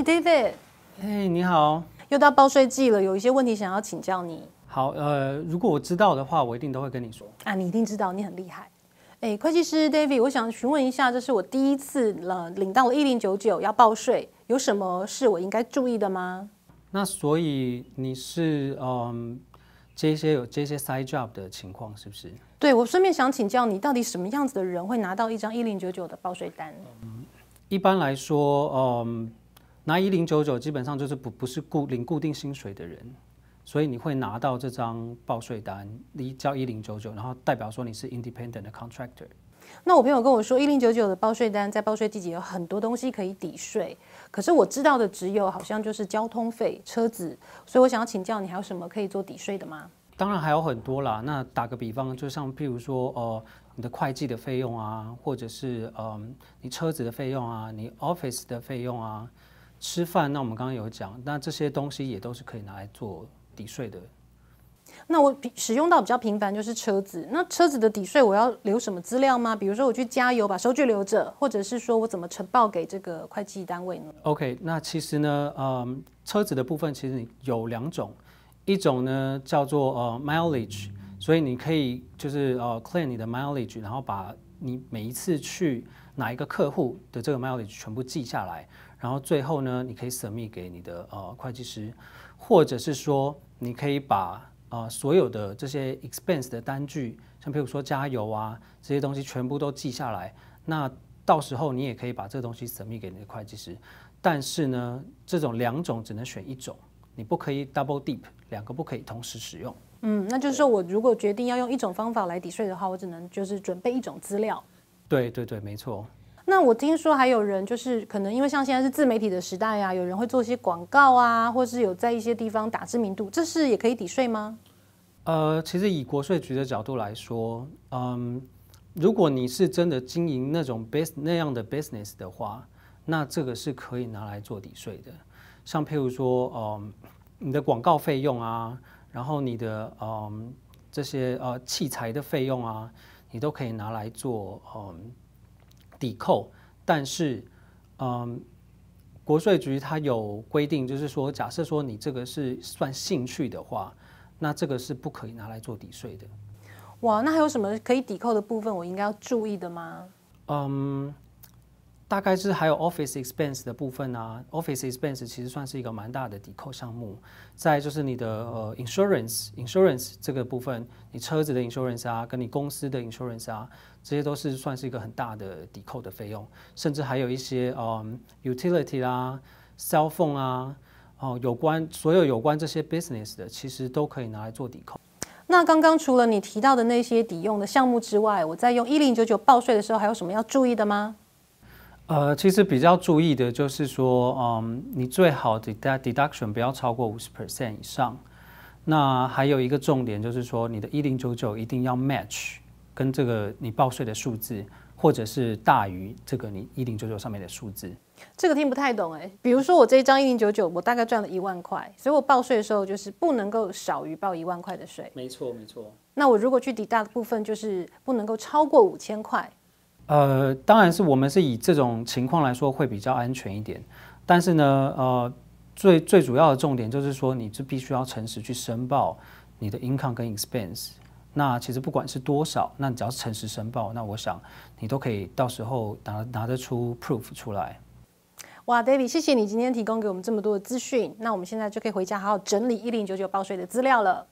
嘿，David。嘿，你好。又到报税季了，有一些问题想要请教你。好，呃，如果我知道的话，我一定都会跟你说。啊，你一定知道，你很厉害。哎，会计师 David，我想询问一下，这是我第一次了领到了一零九九要报税，有什么是我应该注意的吗？那所以你是嗯这些有这些 side job 的情况是不是？对，我顺便想请教你，到底什么样子的人会拿到一张一零九九的报税单？嗯，一般来说，嗯。拿一零九九基本上就是不不是固领固定薪水的人，所以你会拿到这张报税单，你交一零九九，然后代表说你是 independent 的 contractor。那我朋友跟我说，一零九九的报税单在报税季节有很多东西可以抵税，可是我知道的只有好像就是交通费、车子，所以我想要请教你，还有什么可以做抵税的吗？当然还有很多啦。那打个比方，就像譬如说，呃，你的会计的费用啊，或者是呃，你车子的费用啊，你 office 的费用啊。吃饭，那我们刚刚有讲，那这些东西也都是可以拿来做抵税的。那我使用到比较频繁就是车子，那车子的抵税我要留什么资料吗？比如说我去加油，把收据留着，或者是说我怎么呈报给这个会计单位呢？OK，那其实呢，嗯，车子的部分其实有两种，一种呢叫做呃 mileage，所以你可以就是呃 claim 你的 mileage，然后把你每一次去哪一个客户的这个 mileage 全部记下来。然后最后呢，你可以 submit 给你的呃会计师，或者是说，你可以把呃所有的这些 expense 的单据，像比如说加油啊这些东西全部都记下来。那到时候你也可以把这个东西 submit 给你的会计师。但是呢，这种两种只能选一种，你不可以 double deep，两个不可以同时使用。嗯，那就是说我如果决定要用一种方法来抵税的话，我只能就是准备一种资料。对对对，没错。那我听说还有人就是可能因为像现在是自媒体的时代啊，有人会做一些广告啊，或是有在一些地方打知名度，这是也可以抵税吗？呃，其实以国税局的角度来说，嗯，如果你是真的经营那种 bus 那样的 business 的话，那这个是可以拿来做抵税的。像譬如说，嗯，你的广告费用啊，然后你的嗯这些呃器材的费用啊，你都可以拿来做嗯。抵扣，但是，嗯，国税局它有规定，就是说，假设说你这个是算兴趣的话，那这个是不可以拿来做抵税的。哇，那还有什么可以抵扣的部分，我应该要注意的吗？嗯。大概是还有 office expense 的部分啊，office expense 其实算是一个蛮大的抵扣项目。再就是你的呃 insurance insurance 这个部分，你车子的 insurance 啊，跟你公司的 insurance 啊，这些都是算是一个很大的抵扣的费用。甚至还有一些嗯 utility 啦，cell phone 啊，哦有关所有有关这些 business 的，其实都可以拿来做抵扣。那刚刚除了你提到的那些抵用的项目之外，我在用一零九九报税的时候，还有什么要注意的吗？呃，其实比较注意的就是说，嗯，你最好的 deduction 不要超过五十 percent 以上。那还有一个重点就是说，你的一零九九一定要 match 跟这个你报税的数字，或者是大于这个你一零九九上面的数字。这个听不太懂哎。比如说我这一张一零九九，我大概赚了一万块，所以我报税的时候就是不能够少于报一万块的税。没错，没错。那我如果去 deduct 部分，就是不能够超过五千块。呃，当然是我们是以这种情况来说会比较安全一点，但是呢，呃，最最主要的重点就是说，你是必须要诚实去申报你的 income 跟 expense。那其实不管是多少，那你只要是诚实申报，那我想你都可以到时候拿拿得出 proof 出来。哇，David，谢谢你今天提供给我们这么多的资讯，那我们现在就可以回家好好整理一零九九报税的资料了。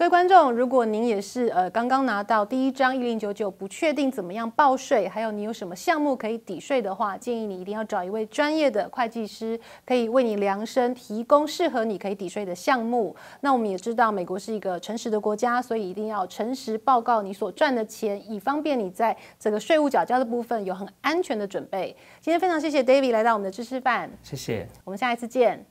各位观众，如果您也是呃刚刚拿到第一张一零九九，不确定怎么样报税，还有你有什么项目可以抵税的话，建议你一定要找一位专业的会计师，可以为你量身提供适合你可以抵税的项目。那我们也知道，美国是一个诚实的国家，所以一定要诚实报告你所赚的钱，以方便你在这个税务缴交的部分有很安全的准备。今天非常谢谢 David 来到我们的知识范，谢谢，我们下一次见。